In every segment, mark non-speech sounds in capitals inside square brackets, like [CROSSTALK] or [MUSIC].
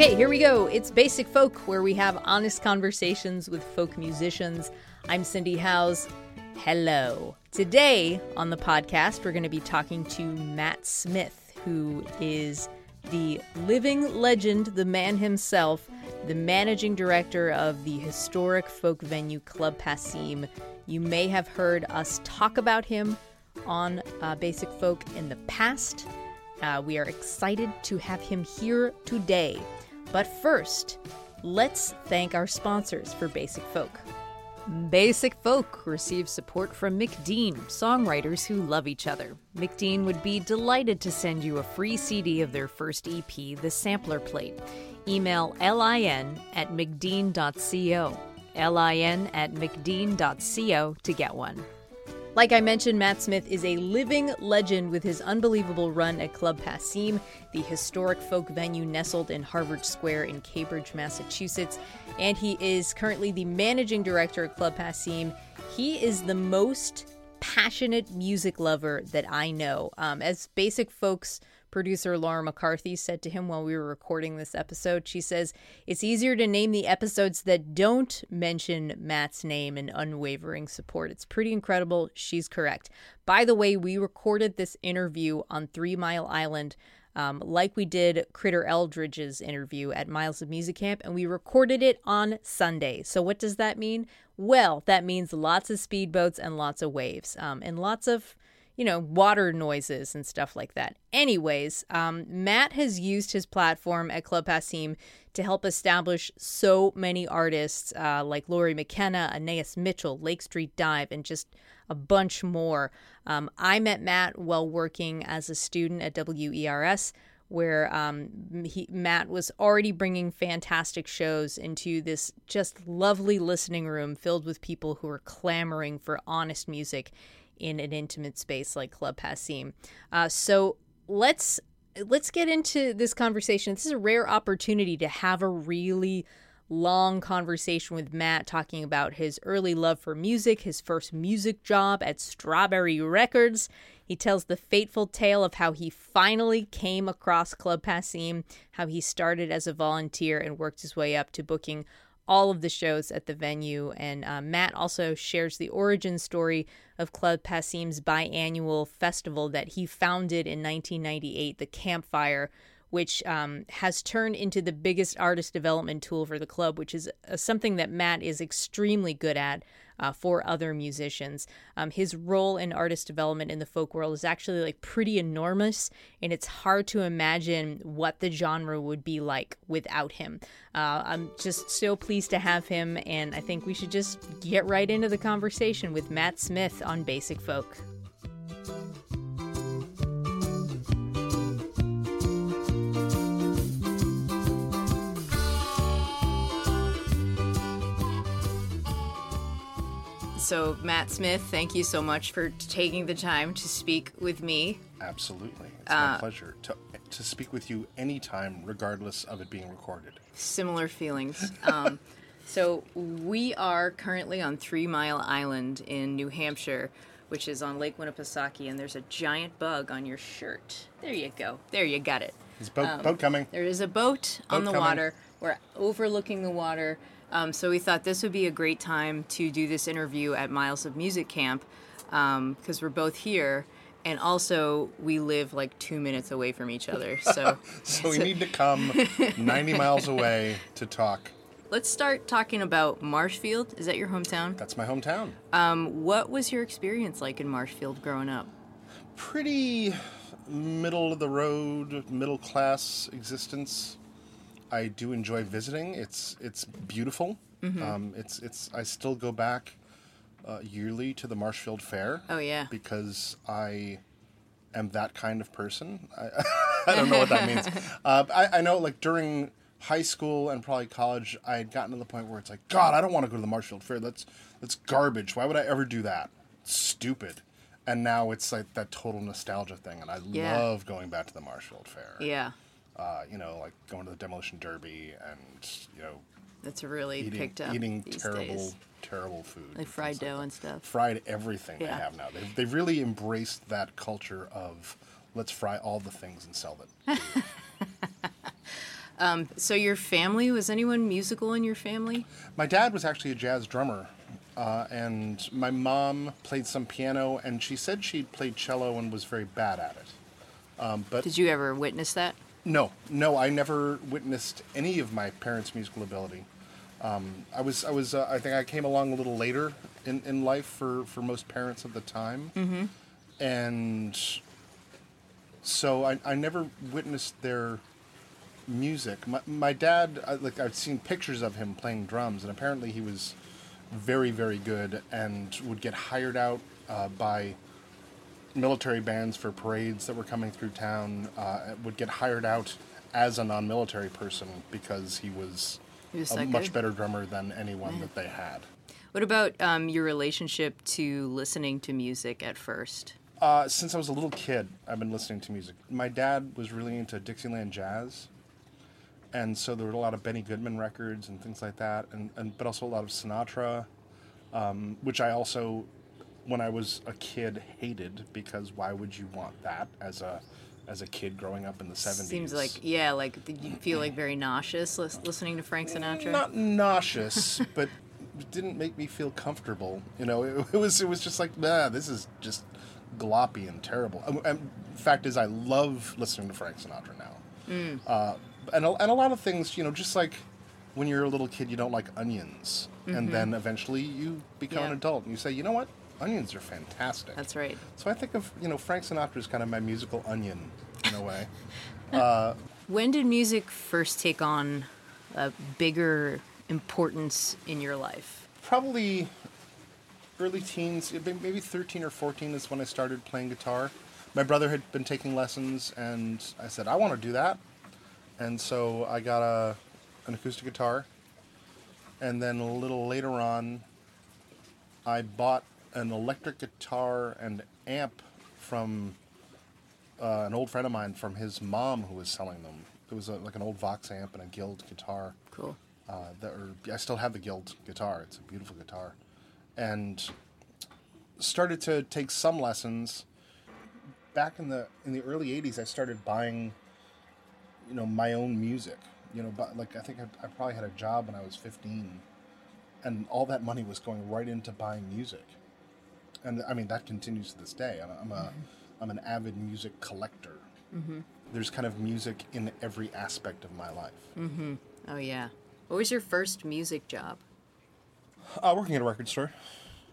Okay, here we go. It's Basic Folk, where we have honest conversations with folk musicians. I'm Cindy Howes. Hello. Today on the podcast, we're going to be talking to Matt Smith, who is the living legend, the man himself, the managing director of the historic folk venue Club Passim. You may have heard us talk about him on uh, Basic Folk in the past. Uh, we are excited to have him here today. But first, let's thank our sponsors for Basic Folk. Basic Folk receives support from McDean, songwriters who love each other. McDean would be delighted to send you a free CD of their first EP, The Sampler Plate. Email lin at mcdean.co. lin at mcdean.co to get one. Like I mentioned, Matt Smith is a living legend with his unbelievable run at Club Passim, the historic folk venue nestled in Harvard Square in Cambridge, Massachusetts. And he is currently the managing director at Club Passim. He is the most passionate music lover that I know. Um, as Basic Folks producer Laura McCarthy said to him while we were recording this episode. She says, It's easier to name the episodes that don't mention Matt's name and unwavering support. It's pretty incredible. She's correct. By the way, we recorded this interview on Three Mile Island. Um, like we did Critter Eldridge's interview at Miles of Music Camp, and we recorded it on Sunday. So, what does that mean? Well, that means lots of speedboats and lots of waves, um, and lots of you know, water noises and stuff like that. Anyways, um, Matt has used his platform at Club Passim to help establish so many artists uh, like Lori McKenna, Anaïs Mitchell, Lake Street Dive, and just a bunch more. Um, I met Matt while working as a student at WERS where um, he, Matt was already bringing fantastic shows into this just lovely listening room filled with people who are clamoring for honest music in an intimate space like Club Passim. Uh, so let's let's get into this conversation. This is a rare opportunity to have a really long conversation with Matt talking about his early love for music, his first music job at Strawberry Records. He tells the fateful tale of how he finally came across Club Passim, how he started as a volunteer and worked his way up to booking all of the shows at the venue. And uh, Matt also shares the origin story of Club Passim's biannual festival that he founded in 1998, the Campfire, which um, has turned into the biggest artist development tool for the club, which is uh, something that Matt is extremely good at uh, for other musicians. Um, his role in artist development in the folk world is actually like pretty enormous, and it's hard to imagine what the genre would be like without him. Uh, I'm just so pleased to have him, and I think we should just get right into the conversation with Matt Smith on Basic Folk. So, Matt Smith, thank you so much for taking the time to speak with me. Absolutely. It's my pleasure to, to speak with you anytime, regardless of it being recorded. Similar feelings. Um, [LAUGHS] so, we are currently on Three Mile Island in New Hampshire, which is on Lake Winnipesaukee, and there's a giant bug on your shirt. There you go. There you got it. Is boat, boat coming? There is a boat on the coming. water. We're overlooking the water. Um, so we thought this would be a great time to do this interview at Miles of Music Camp because we're both here. And also, we live like two minutes away from each other. [LAUGHS] So, So we need to come 90 miles away to talk let's start talking about Marshfield. Is that your hometown? That's my hometown. Um, what was your experience like in Marshfield growing up? Pretty middle of the road, middle class existence. I do enjoy visiting. It's it's beautiful. Um, it's it's I still go back uh, yearly to the Marshfield Fair. Oh, yeah. because I am that kind of person. I, [LAUGHS] I don't know what that means. [LAUGHS] Uh, I, I know like during high school and probably college, I had gotten to the point where it's like, God, I don't want to go to the Marshfield Fair. That's that's garbage. Why would I ever do that? Stupid. And now it's like that total nostalgia thing, and I Yeah. love going back to the Marshfield Fair. Yeah, Uh, you know, like going to the Demolition Derby and you know that's really eating picked up eating these terrible days. terrible food. Like fried dough and stuff. fried everything Yeah. they have now. They've, they've really embraced that culture of let's fry all the things and sell them. [LAUGHS] So your family was anyone musical in your family? my dad was actually a jazz drummer, uh, and my mom played some piano, and she said she played cello and was very bad at it. Um, but Did you ever witness that? No, no, I never witnessed any of my parents' musical ability. Um, I was, I was, uh, I think I came along a little later in, in life for, for most parents of the time, mm-hmm. and so I, I never witnessed their music. My, my dad, I, like I've seen pictures of him playing drums, and apparently he was very, very good, and would get hired out uh, by military bands for parades that were coming through town. Uh, would get hired out as a non-military person because he was, He was a much good? better drummer than anyone that they had. What about um, your relationship to listening to music at first? Uh, since I was a little kid, I've been listening to music. My dad was really into Dixieland jazz, and so there were a lot of Benny Goodman records and things like that, and, and but also a lot of Sinatra, um, which I also, when I was a kid, hated because why would you want that as a as a kid growing up in the seventies? Seems like yeah, like did you feel like very nauseous lis- listening to Frank Sinatra? not nauseous, [LAUGHS] but it didn't make me feel comfortable. You know, it, it was it was just like, nah, this is just gloppy and terrible. Um, And fact is, I love listening to Frank Sinatra now. Uh, and a, and a lot of things, you know, just like when you're a little kid, you don't like onions, and then eventually you become an adult and you say, you know what, onions are fantastic. That's right. So I think of you know Frank Sinatra as kind of my musical onion in a way. [LAUGHS] Uh, when did music first take on a bigger importance in your life? probably early teens, maybe 13 or 14 is when I started playing guitar. My brother had been taking lessons, and I said, I want to do that. And so I got a, an acoustic guitar. And then a little later on, I bought an electric guitar and amp from uh, an old friend of mine from his mom who was selling them. It was a, like an old Vox amp and a Guild guitar Cool. uh, that I still have the Guild guitar. It's a beautiful guitar, and started to take some lessons. Back in the in the early '80s, I started buying, you know, my own music. You know, but like I think I, I probably had a job when I was 15, and all that money was going right into buying music. And I mean that continues to this day. I'm, I'm a am an avid music collector. There's kind of music in every aspect of my life. Oh yeah. What was your first music job? Uh, working at a record store,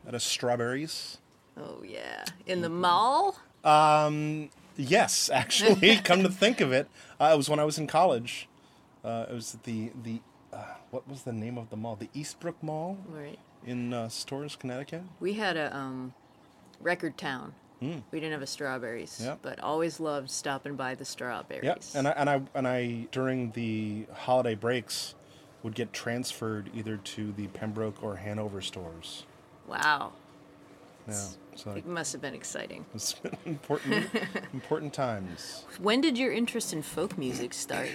at a Strawberries. Oh yeah. In the mall? Um, Yes, [LAUGHS] actually, come to think of it, uh, it was when I was in college. Uh, it was at the the uh, what was the name of the mall? The Eastbrook Mall Right. In uh, Storrs, Connecticut. We had a um, record town. We didn't have a strawberries, Yep. but always loved stopping by the strawberries. Yep. and I and I and I during the holiday breaks would get transferred either to the Pembroke or Hanover stores. wow, Yeah, so it must have been exciting. [LAUGHS] it's been important important times. When did your interest in folk music start?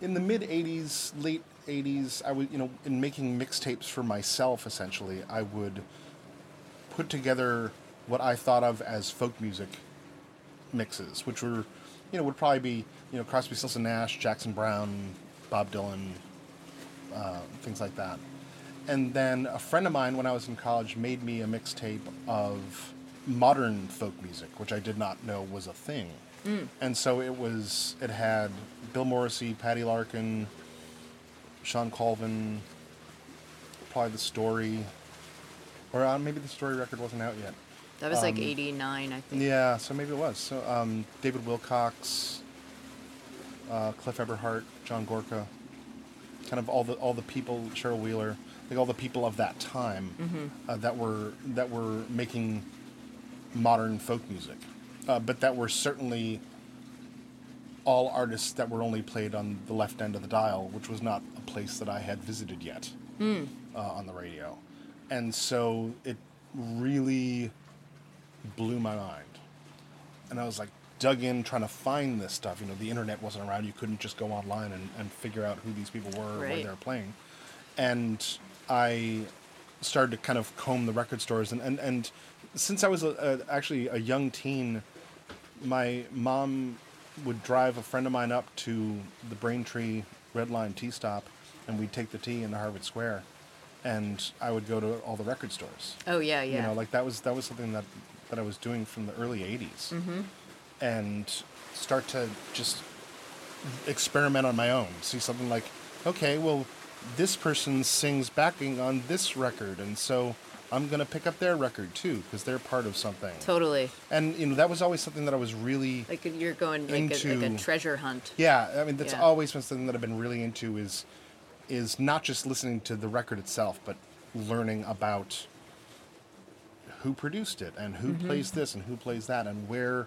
in the mid 80s late 80s i would you know in making mixtapes for myself essentially i would put together what i thought of as folk music mixes which were you know would probably be you know crosby stills and nash jackson browne bob dylan uh, things like that. And then a friend of mine when i was in college made me a mixtape of modern folk music which i did not know was a thing. And so it was it had bill morrissey patty larkin Shawn Colvin, probably the story, or uh, maybe the story record wasn't out yet. That was like Um, 89, I think. Yeah, so maybe it was. So um, David Wilcox, uh, Cliff Eberhardt, John Gorka, kind of all the all the people, Cheryl Wheeler, like all the people of that time uh, that were that were making modern folk music, uh, but that were certainly all artists that were only played on the left end of the dial, which was not a place that I had visited yet uh, on the radio, and so it really blew my mind. And I was like, dug in trying to find this stuff. You know, the internet wasn't around. You couldn't just go online and, and figure out who these people were or where they were playing. And I started to kind of comb the record stores. And, and, and since I was a, a, actually a young teen, my mom would drive a friend of mine up to the Braintree Red Line T stop, and we'd take the T into Harvard Square. And I would go to all the record stores Oh, yeah, yeah. you know like that was that was something that that i was doing from the early 80s Mm-hmm. and start to just experiment on my own see something like okay well this person sings backing on this record and so i'm going to pick up their record too because they're part of something totally. and you know that was always something that i was really Like you're going like, a, like a treasure hunt. yeah, I mean that's Yeah. always been something that I've been really into is is not just listening to the record itself, but learning about who produced it and who mm-hmm. plays this and who plays that and where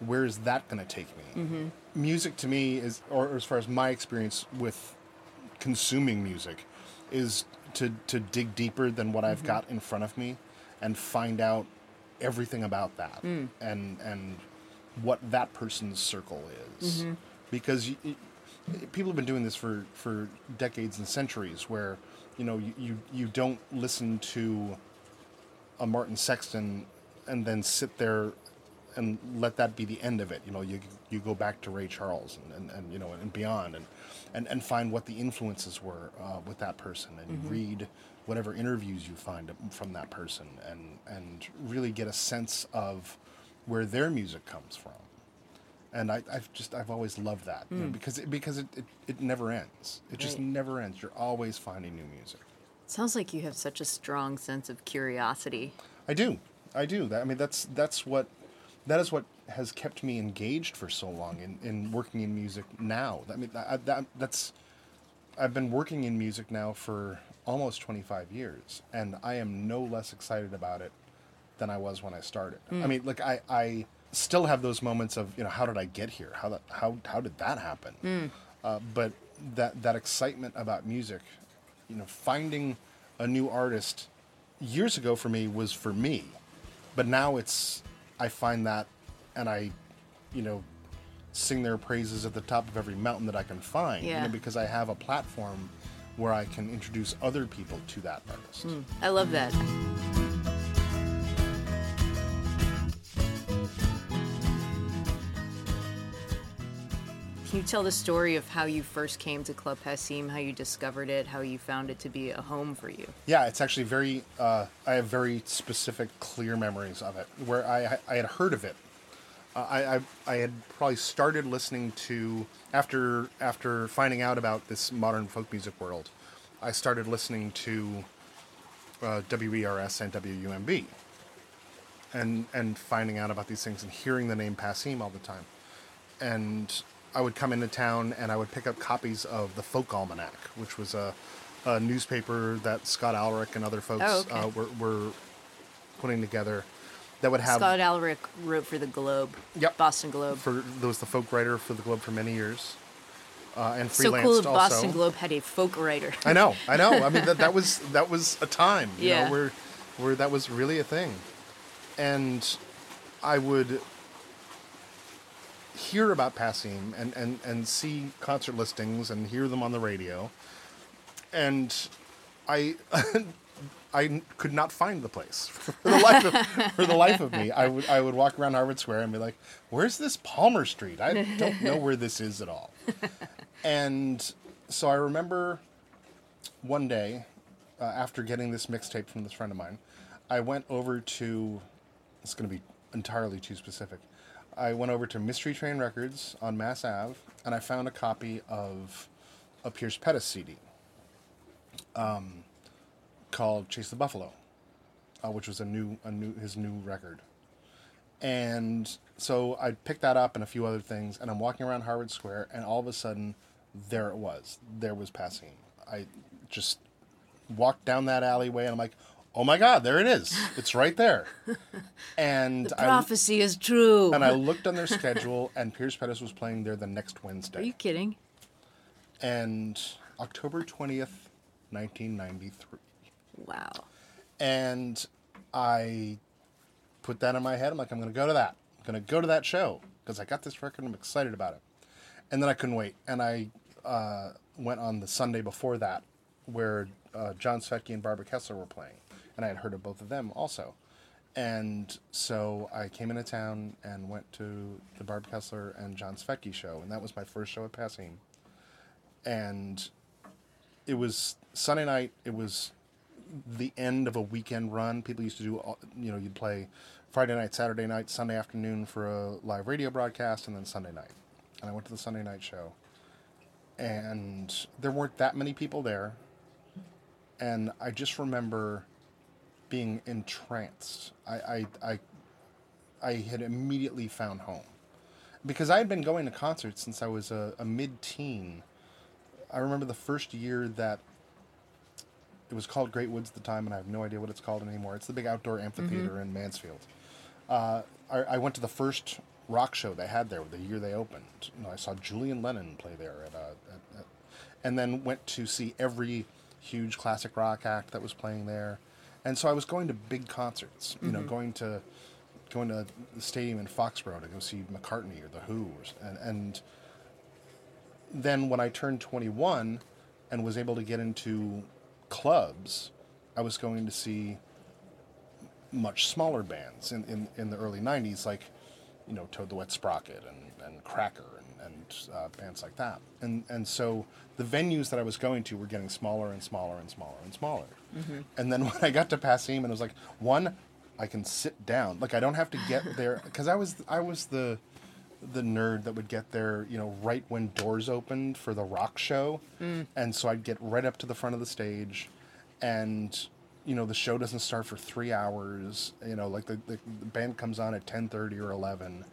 where is that going to take me? Mm-hmm. Music to me is, or as far as my experience with consuming music, is to to dig deeper than what I've mm-hmm. got in front of me and find out everything about that mm. and and what that person's circle is. Mm-hmm. Because you, you- people have been doing this for for decades and centuries where you know you, you you don't listen to a Martin Sexton and then sit there and let that be the end of it. You know, you you go back to Ray Charles and, and, and you know and beyond and, and and find what the influences were uh, with that person and you read whatever interviews you find from that person and and really get a sense of where their music comes from. And I, I've just I've always loved that you know, because it, because it, it, it never ends. It just never ends. You're always finding new music. Sounds like you have such a strong sense of curiosity. I do. I do. That, I mean, that's that's what that is what has kept me engaged for so long in, in working in music now. I mean, that, that, that's I've been working in music now for almost 25 years, and I am no less excited about it than I was when I started. I mean, like I, I still have those moments of you know how did I get here? How that how how did that happen? Uh, but that that excitement about music, you know, finding a new artist years ago for me was for me, but now it's I find that and I, you know, sing their praises at the top of every mountain that I can find. You Yeah. know, because I have a platform where I can introduce other people to that artist. Mm. I love that. Can you tell the story of how you first came to Club Passim, how you discovered it, how you found it to be a home for you? Yeah, it's actually very. Uh, I have very specific, clear memories of it. Where I I had heard of it. Uh, I, I I had probably started listening to after after finding out about this modern folk music world. I started listening to uh, WERS and WUMB, and and finding out about these things and hearing the name Passim all the time, and I would come into town and I would pick up copies of the Folk Almanac, which was a, a newspaper that Scott Alarik and other folks Oh, okay. uh, were, were putting together that would have Scott Alarik wrote for the Globe, Yep. Boston Globe. for there was the folk writer for the Globe for many years, uh, and so freelanced cool, also. Boston Globe had a folk writer. I know, I know. I mean, [LAUGHS] that, that was that was a time, you Yeah. know, where where that was really a thing, and I would hear about Passim and, and, and see concert listings and hear them on the radio, and I [LAUGHS] I could not find the place [LAUGHS] for the life of, for the life of me. I would I would walk around Harvard Square and be like, "Where's this Palmer Street? I don't know where this is at all." [LAUGHS] And so I remember one day uh, after getting this mixtape from this friend of mine, I went over to. It's going to be entirely too specific. I went over to Mystery Train Records on Mass Ave, and I found a copy of a Pierce Pettis CD, um, called Chase the Buffalo, uh, which was a new a new his new record. And so I picked that up and a few other things, and I'm walking around Harvard Square, and all of a sudden, there it was. There was Passim. I just walked down that alleyway, and I'm like, "Oh my God, there it is! It's right there." [LAUGHS] And I Prophecy is true. and I looked on their schedule, and Pierce Pettis was playing there the next Wednesday. Are you kidding? and October 20th, 1993. Wow. And I put that in my head. I'm like, I'm going to go to that. I'm going to go to that show because I got this record. I'm excited about it. And then I couldn't wait. And I uh, went on the Sunday before that where uh, John Svetkey and Barbara Kessler were playing. And I had heard of both of them also. And so I came into town and went to the Barb Kessler and John Svetkey show. And that was my first show at Passim and it was Sunday night. It was the end of a weekend run. People used to do, you know, you'd play Friday night, Saturday night, Sunday afternoon for a live radio broadcast, and then Sunday night. And I went to the Sunday night show, and there weren't that many people there. And I just remember being entranced. I, I, I, I had immediately found home because I had been going to concerts since I was a, a mid-teen. I remember the first year that it was called Great Woods at the time, and I have no idea what it's called anymore. It's the big outdoor amphitheater in Mansfield. Uh, I, I went to the first rock show they had there the year they opened. You know, I saw Julian Lennon play there at, uh, at, at, and then went to see every huge classic rock act that was playing there. And so I was going to big concerts. You know, going to going to the stadium in Foxborough to go see McCartney or the Who, or, and and then when I turned 21 and was able to get into clubs, I was going to see much smaller bands in, in, in the early 90s, like, you know, Toad the Wet Sprocket and, and Cracker and, and uh, bands like that. And, and so the venues that I was going to were getting smaller and smaller and smaller and smaller. Mm-hmm. And then [LAUGHS] when I got to Passim and it was like, one, I can sit down. Like I don't have to get [LAUGHS] there because I was I was the the nerd that would get there, you know, right when doors opened for the rock show. Mm. And so I'd get right up to the front of the stage and you know, the show doesn't start for 3 hours, you know, like the, the, the band comes on at 10:30 or 11.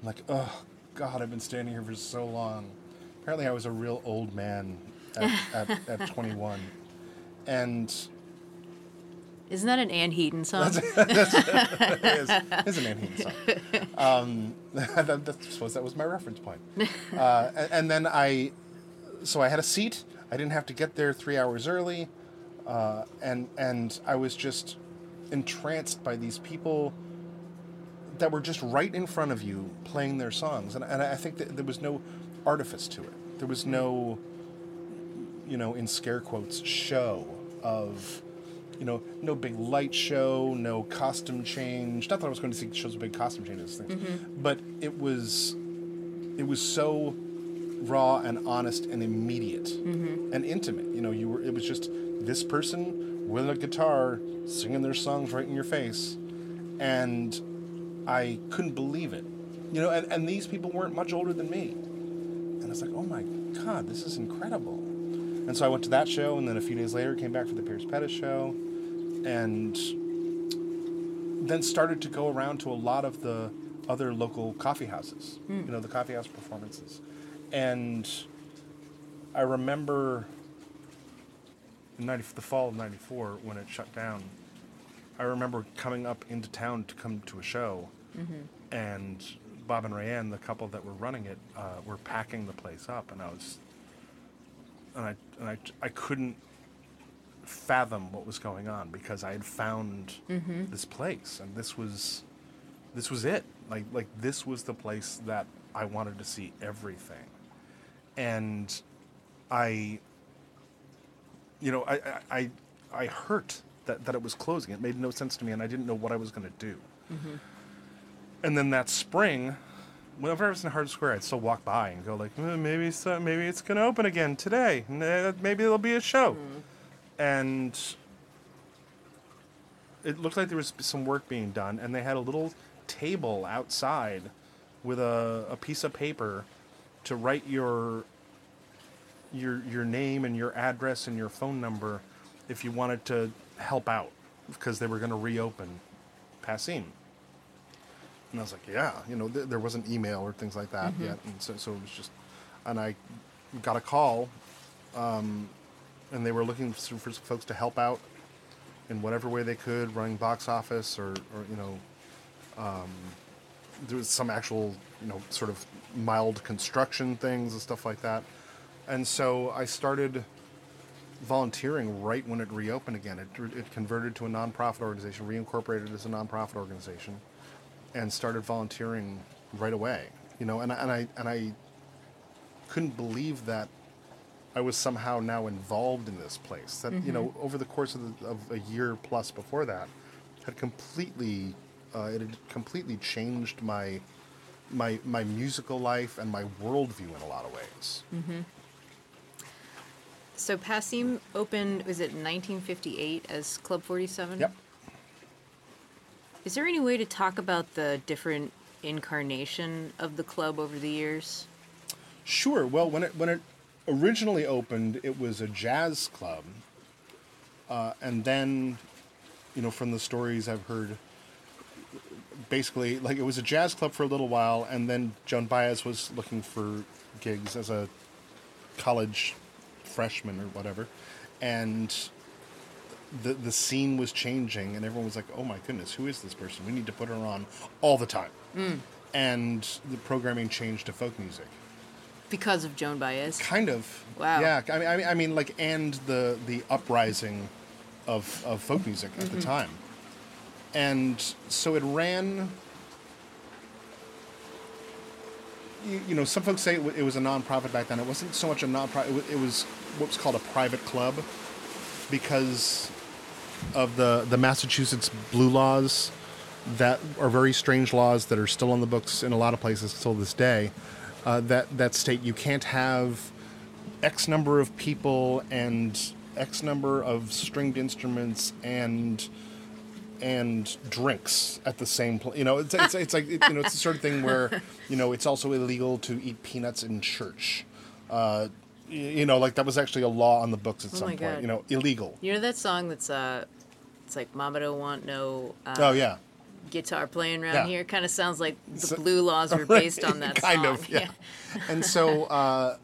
I'm like, "Oh god, I've been standing here for so long." Apparently I was a real old man at, at, at [LAUGHS] 21. And Isn't that an Anne Heaton song? That's [LAUGHS] it is, it's an Anne Heaton song. [LAUGHS] Um, [LAUGHS] that, that, I suppose that was my reference point. Uh, and, and then I, so I had a seat. I didn't have to get there three hours early, uh, and and I was just entranced by these people that were just right in front of you playing their songs, and and I think that there was no artifice to it. There was no, you know, in scare quotes, show of you know, no big light show, no costume change. Not that I was going to see shows with big costume changes, things, mm-hmm. but it was, it was so raw and honest and immediate mm-hmm. and intimate. You know, you were. It was just this person with a guitar singing their songs right in your face, and I couldn't believe it. You know, and, and these people weren't much older than me, and I was like, oh my god, this is incredible. And so I went to that show, and then a few days later came back for the Pierce Pettis show, and then started to go around to a lot of the other local coffee houses, you know, the coffee house performances. And I remember in 90, the fall of 94 when it shut down, I remember coming up into town to come to a show, and Bob and Rayanne, the couple that were running it, uh, were packing the place up, and I was, and I and I, I couldn't fathom what was going on because I had found mm-hmm. this place, and this was, this was it. Like like this was the place that I wanted to see everything, and I. You know, I I I, hurt that that it was closing. It made no sense to me, and I didn't know what I was going to do. Mm-hmm. And then that spring, whenever I was in Hard Square, I'd still walk by and go like, "Eh, maybe so, maybe it's gonna open again today. Maybe there'll be a show. Mm-hmm. And it looked like there was some work being done, and they had a little table outside with a, a piece of paper to write your your your name and your address and your phone number if you wanted to help out because they were going to reopen Passim. And I was like, yeah, you know, th- there wasn't email or things like that yet, and so so it was just, and I got a call, um, and they were looking for, folks to help out in whatever way they could, running box office or or you know, um, there was some actual you know sort of mild construction things and stuff like that, and so I started volunteering right when it reopened again. It, it converted to a nonprofit organization, reincorporated as a nonprofit organization, and started volunteering right away. You know, and, and I and I couldn't believe that I was somehow now involved in this place. That you know, over the course of, the, of a year plus before that, had completely uh, it had completely changed my my my musical life and my worldview in a lot of ways. So Passim opened, was it 1958 as Club 47? Yep. Is there any way to talk about the different incarnation of the club over the years? Sure. Well, when it when it originally opened, it was a jazz club, uh, and then, you know, from the stories I've heard, basically, like it was a jazz club for a little while, and then Joan Baez was looking for gigs as a college freshman or whatever, and the the scene was changing, and everyone was like, "Oh my goodness, who is this person? We need to put her on all the time." And the programming changed to folk music. Because of Joan Baez. Kind of. Wow. Yeah. I mean, I mean, I mean, like, and the the uprising of of folk music at the mm-hmm. time, and so it ran. You, you know, some folks say it, wa- it was a nonprofit back then. It wasn't so much a nonprofit. It was, it was what was called a private club, because of the the Massachusetts blue laws that are very strange laws that are still on the books in a lot of places till this day. Uh, that that state you can't have X number of people and X number of stringed instruments and and drinks at the same place. You know, it's, it's, it's like it, you know, it's the sort of thing [LAUGHS] where you know it's also illegal to eat peanuts in church. Uh, you know, like that was actually a law on the books at Oh some point. God. You know, illegal. You know that song that's uh, it's like Mama don't want no uh, oh yeah. Guitar playing around Yeah. here. Kind of sounds like the So- Blue Laws were [LAUGHS] based on that [LAUGHS] kind song. of yeah, [LAUGHS] and so uh,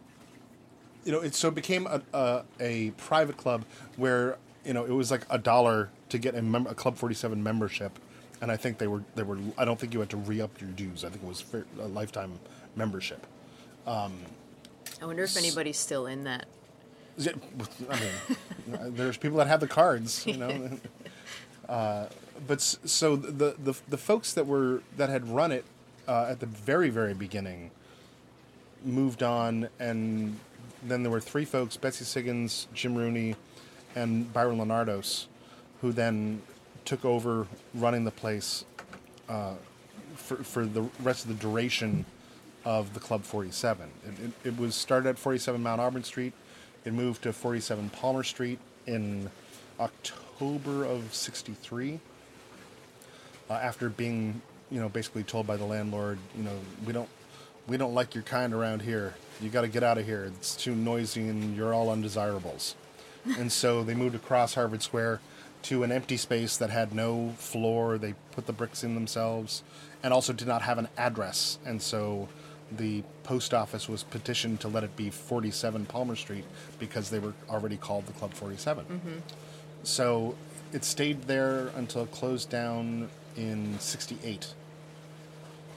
you know it so it became a, a a private club where you know it was like a dollar to get a, mem- a club 47 membership and i think they were they were i don't think you had to re-up your dues i think it was fair, a lifetime membership I wonder if anybody's still in that. I mean, there's people that have the cards, you know. uh, but so the, the the folks that were that had run it uh, at the very very beginning moved on, and then there were three folks: Betsy Siggins, Jim Rooney, and Byron Linardos, who then took over running the place uh, for for the rest of the duration of the Club 47. It, it, it was started at 47 Mount Auburn Street. It moved to 47 Palmer Street in October of 63. Uh, after being, you know, basically told by the landlord, you know, we don't, we don't like your kind around here. You got to get out of here. It's too noisy and you're all undesirables. [LAUGHS] and so they moved across Harvard Square to an empty space that had no floor. They put the bricks in themselves and also did not have an address. And so the post office was petitioned to let it be 47 Palmer Street because they were already called the Club 47. So it stayed there until it closed down in 68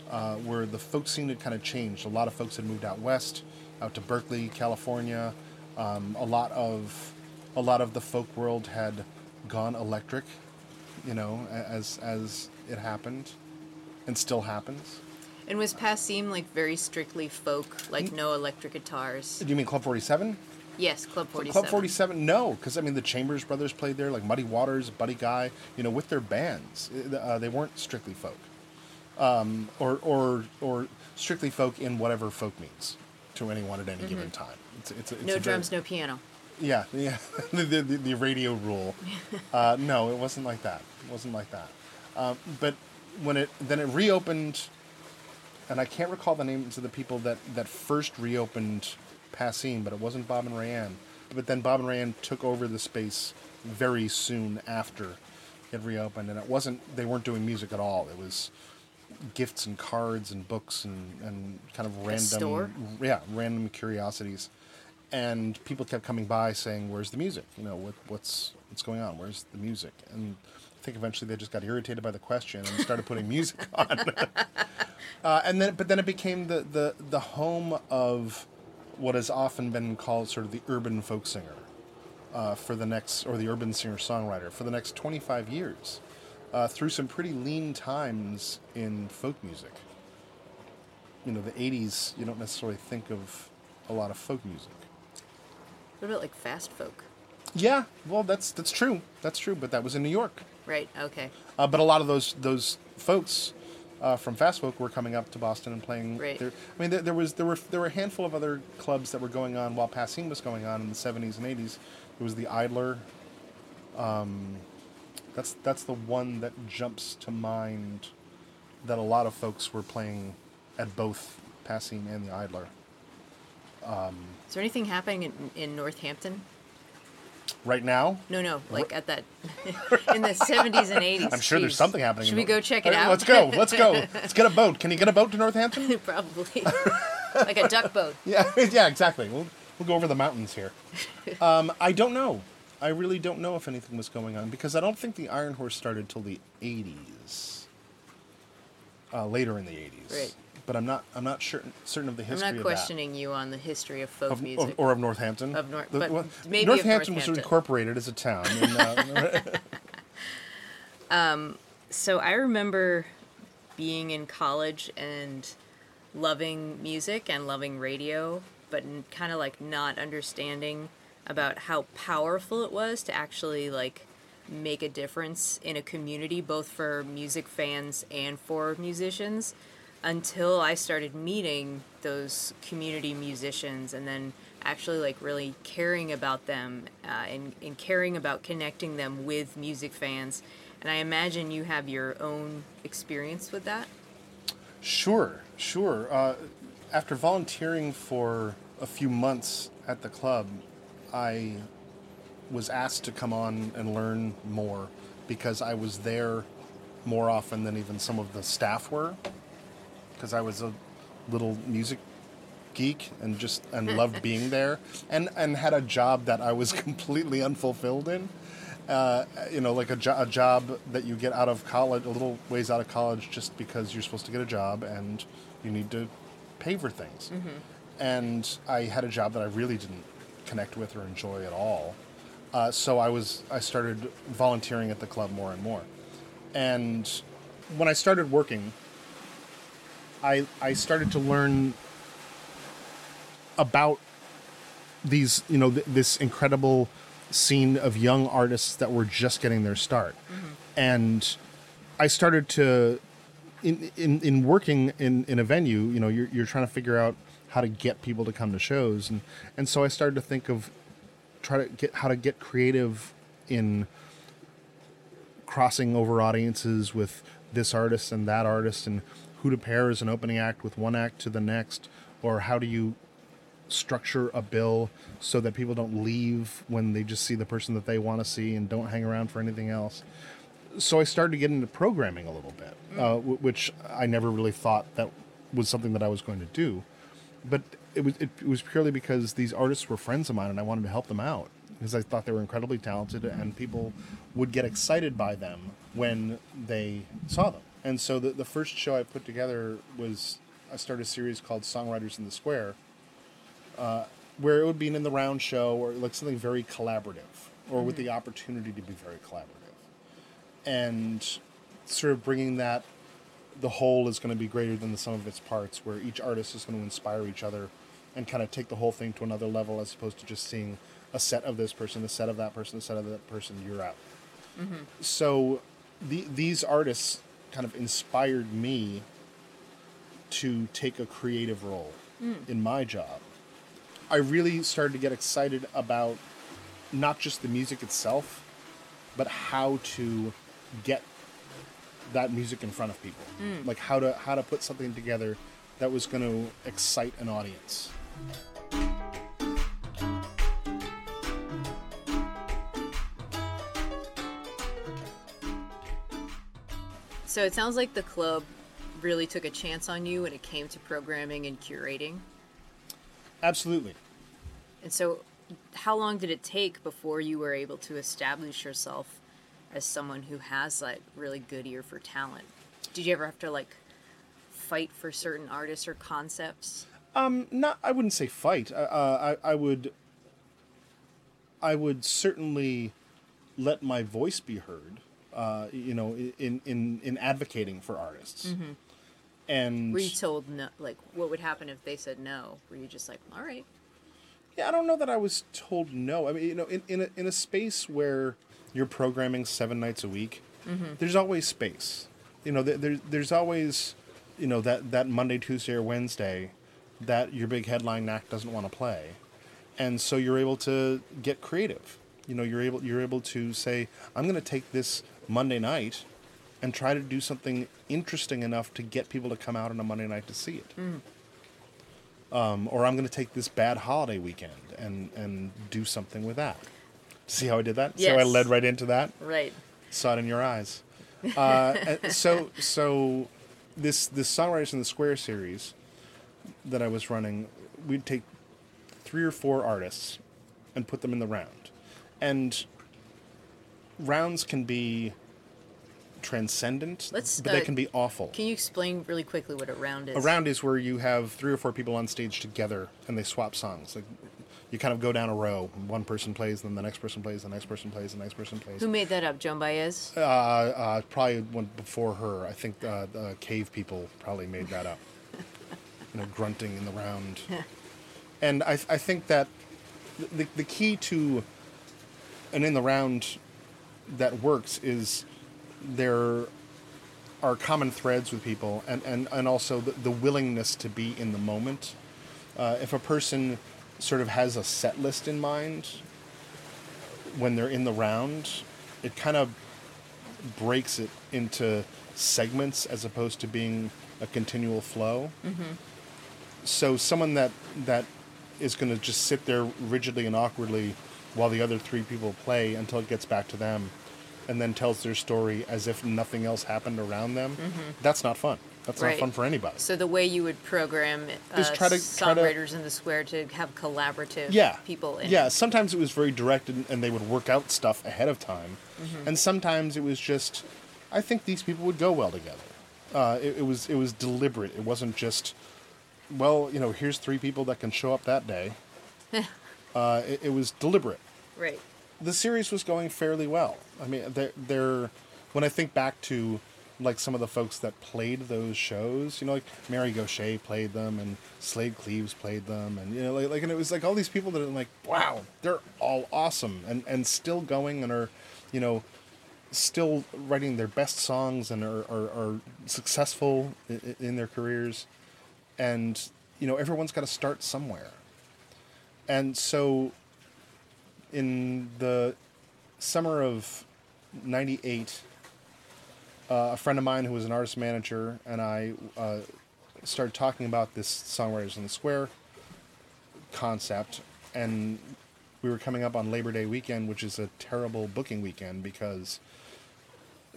uh, where the folk scene had kind of changed. A lot of folks had moved out west, out to Berkeley, California. Um, a lot of a lot of the folk world had gone electric, you know, as as it happened, and still happens. And was Passim like very strictly folk, like no electric guitars? Do you mean Club Forty Seven? Yes, Club 47. Club Forty Seven, no, because I mean the Chambers brothers played there, like Muddy Waters, Buddy Guy, you know, with their bands. Uh, they weren't strictly folk, um, or or or strictly folk in whatever folk means to anyone at any given time. It's, it's, it's Mm-hmm. No a very- drums, no piano. Yeah, [LAUGHS] yeah. the, the, the radio rule. [LAUGHS] Uh, no, it wasn't like that. It wasn't like that. Um, but when it then it reopened, and I can't recall the names of the people that that first reopened Passim, but it wasn't Bob and Rayanne. But then Bob and Rayanne took over the space very soon after it reopened, and it wasn't they weren't doing music at all. It was gifts and cards and books and, and kind of random store? yeah random curiosities and people kept coming by saying where's the music you know what, what's what's going on where's the music and i think eventually they just got irritated by the question and started putting [LAUGHS] music on [LAUGHS] uh, and then but then it became the, the the home of what has often been called sort of the urban folk singer uh, for the next or the urban singer songwriter for the next 25 years uh, through some pretty lean times in folk music. You know, the 80s, you don't necessarily think of a lot of folk music. What about like fast folk? Yeah, well, that's that's true. That's true, but that was in New York. Right. Okay. Uh, but a lot of those those folks uh, from fast folk were coming up to Boston and playing. Right. Their, I mean, there, there was there were there were a handful of other clubs that were going on while Passim was going on in the 70s and 80s. It was the Idler. Um, that's that's the one that jumps to mind that a lot of folks were playing at both Passim and the Idler. Is there anything happening in, in Northampton? Right now, No, no, like at that [LAUGHS] in the seventies and eighties. I'm sure there's something happening. Should we go check it out? Let's go. Let's go. [LAUGHS] Let's get a boat. Can you get a boat to Northampton? [LAUGHS] Probably like a duck boat. Yeah, yeah, exactly. We'll we'll go over the mountains here. Um, I don't know. I really don't know if anything was going on because I don't think the Iron Horse started till the '80s. Uh, later in the '80s. Right. But I'm not. I'm not sure, certain of the history. I'm not questioning you on the history of folk. Of, music. of- or of Northampton. Of Nor- The- but well, maybe of Northampton was incorporated as a town. In, uh, [LAUGHS] [LAUGHS] so I remember being in college and loving music and loving radio, but kind of like not understanding about how powerful it was to actually like make a difference in a community, both for music fans and for musicians. Until I started meeting those community musicians and then actually like really caring about them uh, and, and caring about connecting them with music fans. And I imagine you have your own experience with that. Sure, sure. Uh, after volunteering for a few months at the club, I was asked to come on and learn more because I was there more often than even some of the staff were. Because I was a little music geek and just and [LAUGHS] loved being there, and and had a job that I was [LAUGHS] completely unfulfilled in. Uh, you know, like a, jo- a job that you get out of college, a little ways out of college, just because you're supposed to get a job and you need to pay for things. And I had a job that I really didn't connect with or enjoy at all. Uh, so I was I started volunteering at the club more and more. And when I started working, I I started to learn about these you know th- this incredible scene of young artists that were just getting their start. Mm-hmm. And i started to in, in in working in in a venue you know you're, you're trying to figure out how to get people to come to shows. And and so i started to think of try to get how to get creative in crossing over audiences with this artist and that artist. And who to pair as an opening act with one act to the next or how do you structure a bill so that people don't leave when they just see the person that they want to see and don't hang around for anything else? So i started to get into programming a little bit uh, w- which i never really thought that was something that i was going to do. But it was it, was purely because these artists were friends of mine and I wanted to help them out because I thought they were incredibly talented and people would get excited by them when they saw them. And so the, the first show I put together was I started a series called Songwriters in the Square, uh, where it would be an in the round show or like something very collaborative or with the opportunity to be very collaborative. And sort of bringing that the whole is going to be greater than the sum of its parts, where each artist is going to inspire each other and kind of take the whole thing to another level as opposed to just seeing a set of this person, a set of that person, a set of that person, you're out. So the, these artists kind of inspired me to take a creative role mm. in my job. I really started to get excited about not just the music itself, but how to get that music in front of people. Mm. Like how to how to put something together that was going to excite an audience. So it sounds like the club really took a chance on you when it came to programming and curating. Absolutely. And so, how long did it take before you were able to establish yourself as someone who has like really good ear for talent? Did you ever have to like fight for certain artists or concepts? not I wouldn't say fight. Uh, I I would I would certainly let my voice be heard. Uh, you know, in in in advocating for artists. And Were you told no? Like, what would happen if they said no? Were you just like, all right? yeah, I don't know that I was told no. I mean, you know, in in a, in a space where you're programming seven nights a week, there's always space. You know, there, there there's always you know that that Monday, Tuesday, or Wednesday that your big headline act doesn't want to play, and so you're able to get creative. You know, you're able you're able to say, I'm going to take this Monday night and try to do something interesting enough to get people to come out on a Monday night to see it. Um, or I'm going to take this bad holiday weekend and and do something with that. See how I did that? So I led right into that. Right. Saw it in your eyes. [LAUGHS] Uh, so so this this songwriters in the square series that I was running, we'd take three or four artists and put them in the round, and rounds can be transcendent, Let's, but they uh, can be awful. Can you explain really quickly what a round is? A round is where you have three or four people on stage together and they swap songs. Like you kind of go down a row. One person plays, then the next person plays, the next person plays, the next person plays. Who made that up? Joan Baez. Uh, uh, probably one before her. I think uh, the cave people probably made that up. [LAUGHS] you know, grunting in the round. [LAUGHS] and I, I think that the, the key to an in the round that works is there are common threads with people and, and, and also the, the willingness to be in the moment. Uh, if a person sort of has a set list in mind when they're in the round, it kind of breaks it into segments as opposed to being a continual flow. So someone that that is going to just sit there rigidly and awkwardly while the other three people play until it gets back to them, and then tells their story as if nothing else happened around them. That's not fun. That's Right. not fun for anybody. So the way you would program uh, Is try to- try to- songwriters in the square to have collaborative yeah people in yeah sometimes it was very directed and they would work out stuff ahead of time Mm-hmm. and sometimes it was just i think these people would go well together uh, it, it was it was deliberate it wasn't just well you know here's three people that can show up that day [LAUGHS] uh, it, it was deliberate right. the series was going fairly well. I mean, they're, they're when I think back to like some of the folks that played those shows, you know, like Mary Gauthier played them and Slaid Cleaves played them, and you know, like, like and it was like all these people that are like, wow, they're all awesome and and still going and are, you know, still writing their best songs and are are, are successful in, in their careers, and you know, everyone's got to start somewhere, and so in the summer of 98 uh, a friend of mine who was an artist manager and i uh, started talking about this songwriters in the square concept and we were coming up on labor day weekend which is a terrible booking weekend because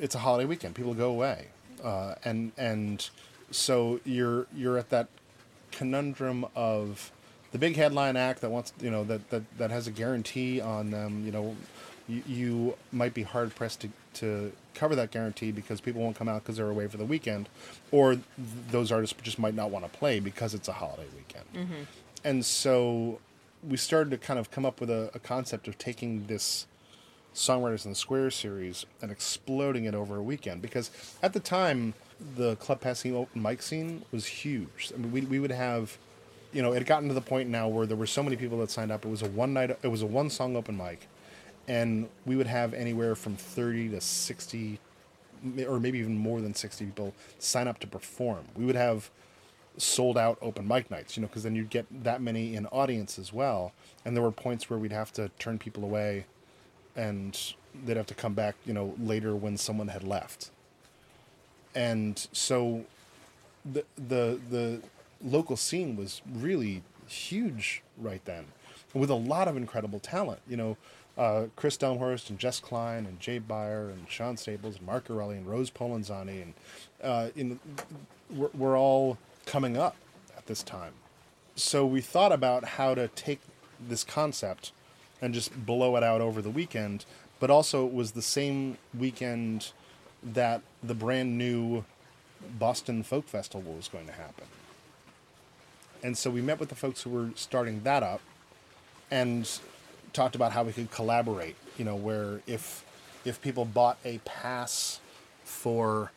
it's a holiday weekend. People go away. Uh, and and so you're you're at that conundrum of the big headline act that wants you know that that, that has a guarantee on them you know you, you might be hard pressed to, to cover that guarantee because people won't come out because they're away for the weekend or th- those artists just might not want to play because it's a holiday weekend mm-hmm. and so we started to kind of come up with a, a concept of taking this Songwriters in the Square series and exploding it over a weekend because at the time the Club Passim open mic scene was huge. I mean, we, we would have, you know, it had gotten to the point now where there were so many people that signed up. It was a one night, it was a one song open mic, and we would have anywhere from thirty to sixty, or maybe even more than sixty people sign up to perform. We would have sold out open mic nights, you know, because then you'd get that many in audience as well. And there were points where we'd have to turn people away and they'd have to come back, you know, later when someone had left. And so the the the local scene was really huge right then with a lot of incredible talent. You know, uh, Chris Delmhorst and Jess Klein and Jay Beyer and Sean Staples and Mark Erelli and Rose Polenzani and uh, in, we're, we're all coming up at this time. So we thought about how to take this concept and just blow it out over the weekend, but also it was the same weekend that the brand new Boston Folk Festival was going to happen. And so we met with the folks who were starting that up and talked about how we could collaborate, you know, where if if people bought a pass for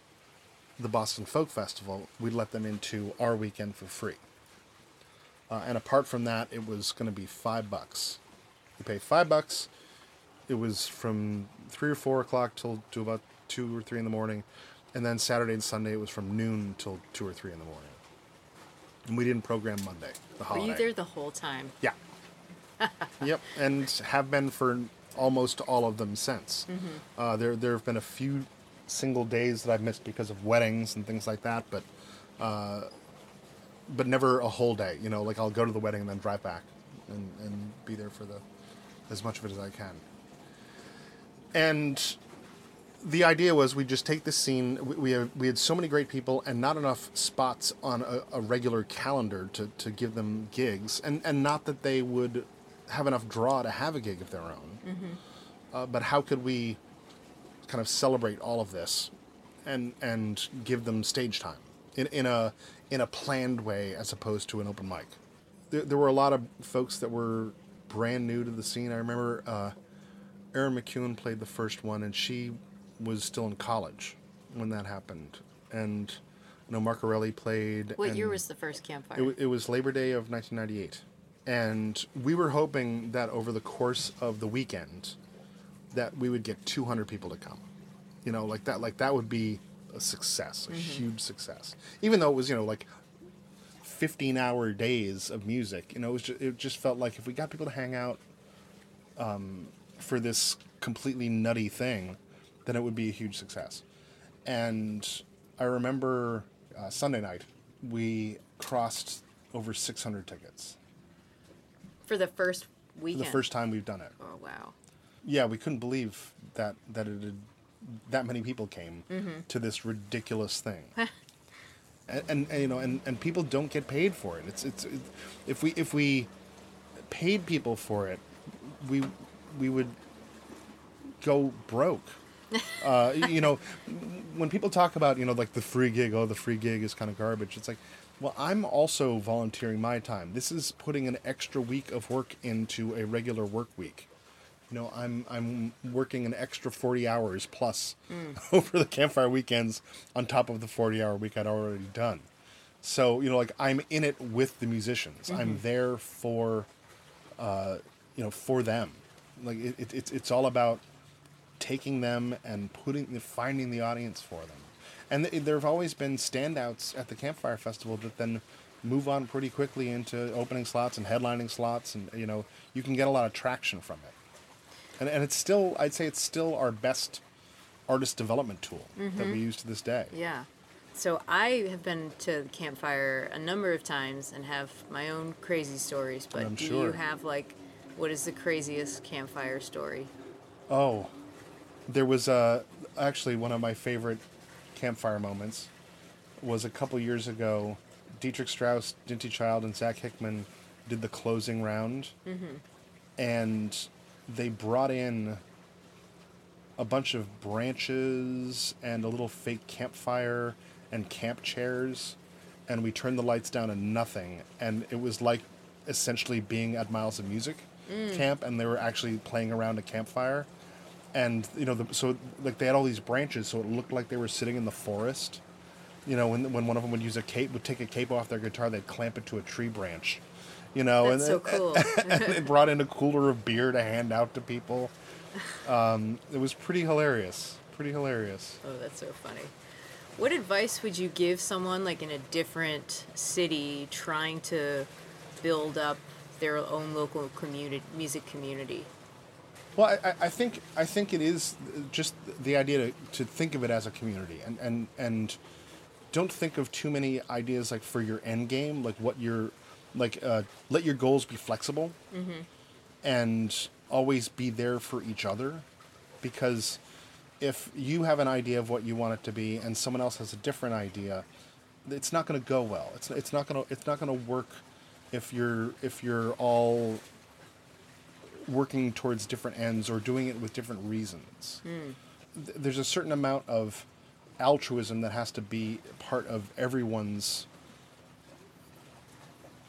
the Boston Folk Festival, we'd let them into our weekend for free. Uh, and apart from that, it was going to be five bucks. You pay five bucks. It was from three or four o'clock till to about two or three in the morning, and then Saturday and Sunday it was from noon till two or three in the morning. And we didn't program Monday, the Were you there the whole time? Yeah. [LAUGHS] yep, and have been for almost all of them since. Uh, there, there have been a few single days that I've missed because of weddings and things like that, but, uh, but never a whole day. You know, like I'll go to the wedding and then drive back, and, and be there for the as much of it as I can. And the idea was we just take this scene. We we, have, we had so many great people and not enough spots on a, a regular calendar to, to give them gigs, and and not that they would have enough draw to have a gig of their own. Uh, but how could we kind of celebrate all of this, and and give them stage time in, in a in a planned way as opposed to an open mic. There, there were a lot of folks that were brand new to the scene. I remember uh, Erin McKeown played the first one, and she was still in college when that happened. And I know Mark Erelli played. What year was the first campfire? It, it was Labor Day of 1998, and we were hoping that over the course of the weekend, that we would get 200 people to come. You know, like that. Like that would be a success, a huge success. Even though it was, you know, like 15 hour days of music. You know, it, was just, it just felt like if we got people to hang out um, for this completely nutty thing, then it would be a huge success. And I remember uh, Sunday night, we crossed over 600 tickets For the first for weekend. the first time we've done it. Oh wow. Yeah, we couldn't believe that that it had, that many people came to this ridiculous thing. [LAUGHS] and, and, and, you know, and, and people don't get paid for it. It's it's it, if we if we paid people for it, we we would go broke. Uh, you know, [LAUGHS] when people talk about you know like the free gig, oh the free gig is kind of garbage. It's like, well, I'm also volunteering my time. This is putting an extra week of work into a regular work week. You know, I'm I'm working an extra forty hours plus [LAUGHS] over the campfire weekends on top of the forty hour week I'd already done. So you know, like I'm in it with the musicians. I'm there for, uh, you know, for them. Like it, it, it's it's all about taking them and putting finding the audience for them. And th- there have always been standouts at the Campfire Festival that then move on pretty quickly into opening slots and headlining slots, and you know you can get a lot of traction from it. And and it's still I'd say it's still our best artist development tool that we mm-hmm. use to this day. Yeah. So I have been to the campfire a number of times and have my own crazy stories. But I'm do you have like, what is the craziest campfire story? Oh, there was uh, actually one of my favorite campfire moments was a couple years ago. Dietrich Strause, Dinty Child, and Zach Hickman did the closing round, and they brought in a bunch of branches and a little fake campfire and camp chairs, and we turned the lights down and nothing, and it was like essentially being at Miles of Music camp, and they were actually playing around a campfire, and you know, the, so like they had all these branches, so it looked like they were sitting in the forest. You know, when when one of them would use a capo, would take a capo off their guitar, they'd clamp it to a tree branch. You know, That's so [LAUGHS] and cool. and they brought in a cooler of beer to hand out to people. Um, it was pretty hilarious. Pretty hilarious. Oh, that's so funny. What advice would you give someone like in a different city trying to build up their own local community, music community? Well, I, I- think I think it is just the idea to, to think of it as a community and, and and don't think of too many ideas like for your end game, like what your like uh, let your goals be flexible, and always be there for each other because if you have an idea of what you want it to be and someone else has a different idea, it's not going to go well. It's it's not going to it's not going to work if you're if you're all working towards different ends or doing it with different reasons. Th- There's a certain amount of altruism that has to be part of everyone's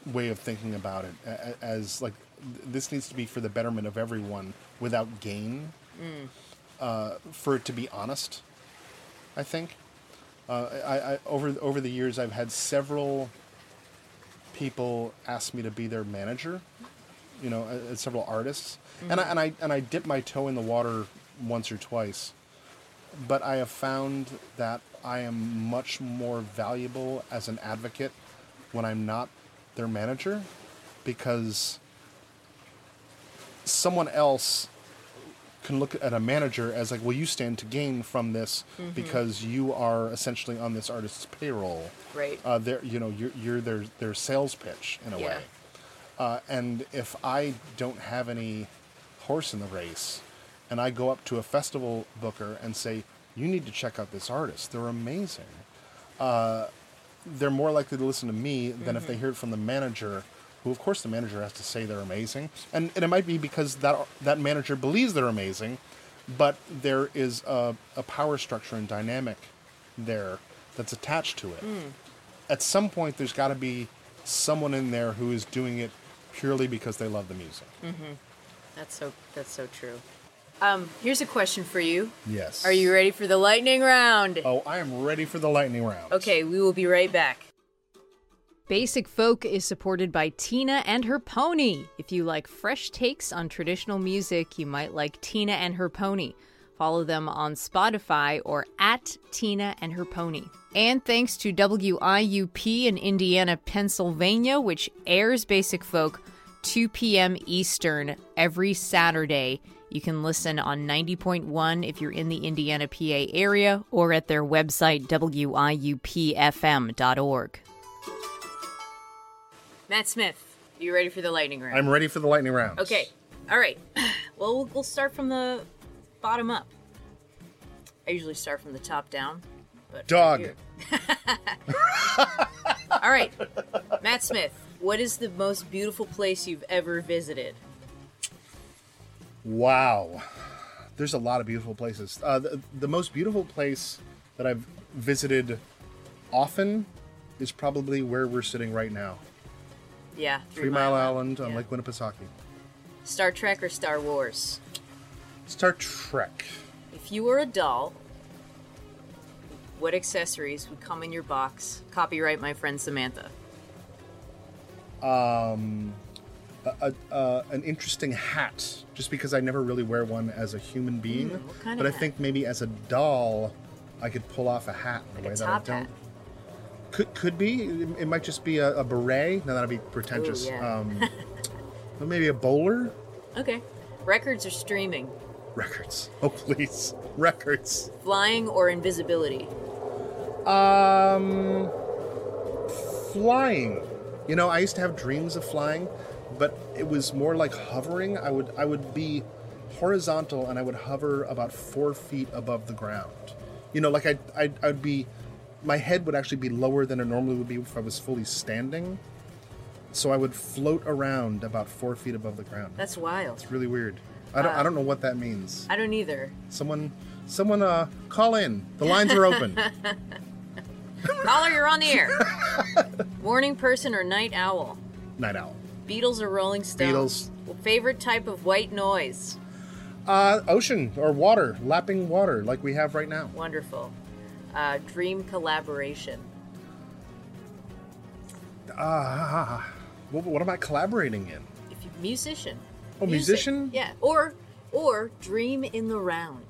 way of thinking about it a- as like th- this needs to be for the betterment of everyone without gain. Uh, for it to be honest i think. Uh, I, I over over the years i've had several people ask me to be their manager you know several artists and I, and I and I dip my toe in the water once or twice but I have found that I am much more valuable as an advocate when I'm not their manager because someone else can look at a manager as like, well, you stand to gain from this because you are essentially on this artist's payroll. Right. Uh, they're, you know, you're, you're their their sales pitch in a Yeah. way. Uh, and if I don't have any horse in the race, and I go up to a festival booker and say, "You need to check out this artist. They're amazing," uh, they're more likely to listen to me than if they hear it from the manager, who, of course, the manager has to say they're amazing, and, and it might be because that that manager believes they're amazing, but there is a, a power structure and dynamic there that's attached to it. At some point, there's got to be someone in there who is doing it purely because they love the music. That's so that's so true. Um, here's a question for you. Yes. Are you ready for the lightning round? Oh, I am ready for the lightning round. Okay, we will be right back. Basic Folk is supported by Tina and her pony. If you like fresh takes on traditional music, you might like Tina and her pony. Follow them on Spotify or at Tina and her pony. And thanks to WIUP in Indiana, Pennsylvania, which airs Basic Folk 2 p.m. Eastern every Saturday. You can listen on 90.1 if you're in the Indiana, PA area, or at their website, wiupfm.org. Matt Smith, you ready for the lightning round? I'm ready for the lightning round. Okay. All right. [CLEARS THROAT] Well, we'll- we'll start from the bottom up. I usually start from the top down. But Dog. [LAUGHS] All right. Matt Smith, what is the most beautiful place you've ever visited? Wow. There's a lot of beautiful places. Uh, the, the most beautiful place that I've visited often is probably where we're sitting right now. Yeah, Three Mile Island on Yeah. Lake Winnipesaukee. Star Trek or Star Wars? Star Trek. If you were a doll, what accessories would come in your box? Copyright my friend Samantha. Um, a, a, an interesting hat, just because I never really wear one as a human being. Hmm, what kind but of I hat? think maybe as a doll, I could pull off a hat in Like a way that I don't. hat. Could could be. It, it might just be a, beret. No, that'd be pretentious. Ooh, yeah. um, [LAUGHS] but maybe a bowler. Okay. Records are streaming? Records. Oh please, records. Flying or invisibility? Um, flying. You know, I used to have dreams of flying, but it was more like hovering. I would I would be horizontal and I would hover about four feet above the ground. You know, like I I I'd be, my head would actually be lower than it normally would be if I was fully standing. So I would float around about four feet above the ground. That's wild. It's really weird. I don't I don't know what that means. I don't either. Someone someone uh call in. The lines are open. [LAUGHS] Caller, you're on the air. [LAUGHS] Morning person or night owl? Night owl. Beatles or Rolling Stones? Beatles. Favorite type of white noise? Uh, ocean or water, lapping water, like we have right now. Wonderful. Uh, dream collaboration. Ah, what, what am I collaborating in? If you musician. Oh, Music. musician? Yeah. Or or dream in the round.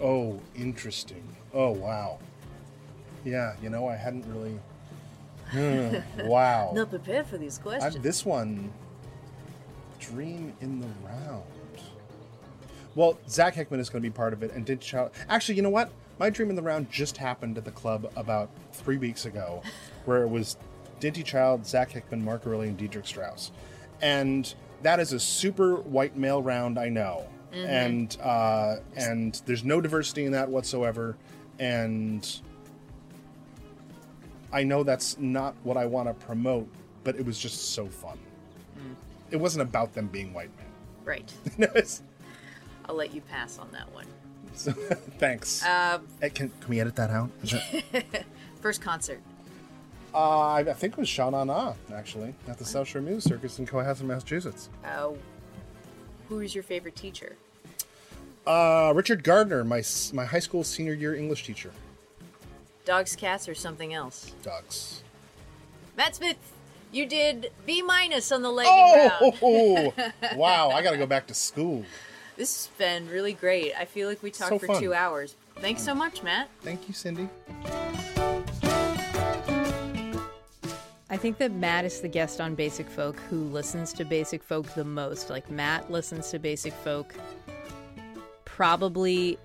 Oh, interesting. Oh, wow. Yeah, you know, I hadn't really. Hmm, [LAUGHS] wow. Not prepared for these I, questions. this one, dream in the round. Well, Zach Hickman is going to be part of it, and Dinty Child. Actually, you know what? My dream in the round just happened at the club about three weeks ago, where it was Dinty Child, Zach Hickman, Mark Erelli, and Dietrich Strause. And that is a super white male round. I know, and uh, and there's no diversity in that whatsoever, and I know that's not what I want to promote, but it was just so fun. It wasn't about them being white men. Right. [LAUGHS] It's- I'll let you pass on that one. so, [LAUGHS] thanks. Uh, can, can we edit that out? It- [LAUGHS] first concert. Uh, I, I think it was Sha Na actually, at the South Shore Music Circus in Cohasset, Massachusetts. Uh, who is your favorite teacher? Uh, Richard Gardner, my my high school senior year English teacher. Dogs, cats, or something else? Dogs. Matt Smith, you did B minus on the legging round. Oh, [LAUGHS] wow! I got to go back to school. This has been really great. I feel like we talked So for fun. two hours. Thanks so much, Matt. Thank you, Cindy. I think that Matt is the guest on Basic Folk who listens to Basic Folk the most. Like, Matt listens to Basic Folk probably.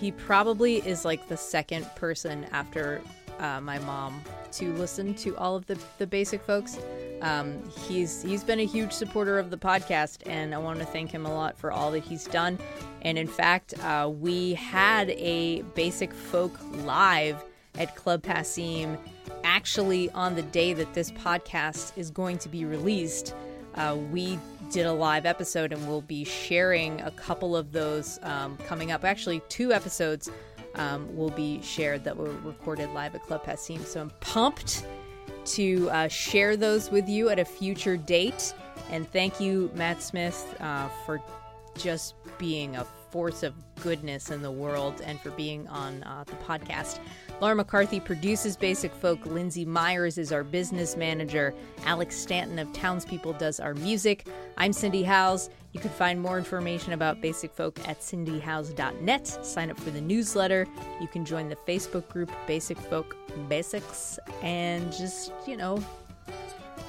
He probably is like the second person after uh, my mom to listen to all of the, the Basic Folks. Um, he's he's been a huge supporter of the podcast, and I want to thank him a lot for all that he's done. And in fact, uh, we had a Basic Folk live at Club Passim actually on the day that this podcast is going to be released. Uh, we did a live episode and we'll be sharing a couple of those um, coming up. Actually, two episodes um, will be shared that were recorded live at Club Passim. So I'm pumped to uh, share those with you at a future date. And thank you, Matt Smith, uh, for just being a force of goodness in the world and for being on uh, the podcast. Laura McCarthy produces Basic Folk. Lindsay Myers is our business manager. Alex Stanton of Townspeople does our music. I'm Cindy Howes. You can find more information about Basic Folk at cindyhowes.net. Sign up for the newsletter. You can join the Facebook group Basic Folk Basics and just, you know,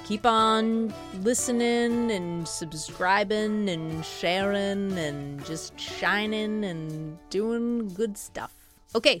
keep on listening and subscribing and sharing and just shining and doing good stuff. Okay,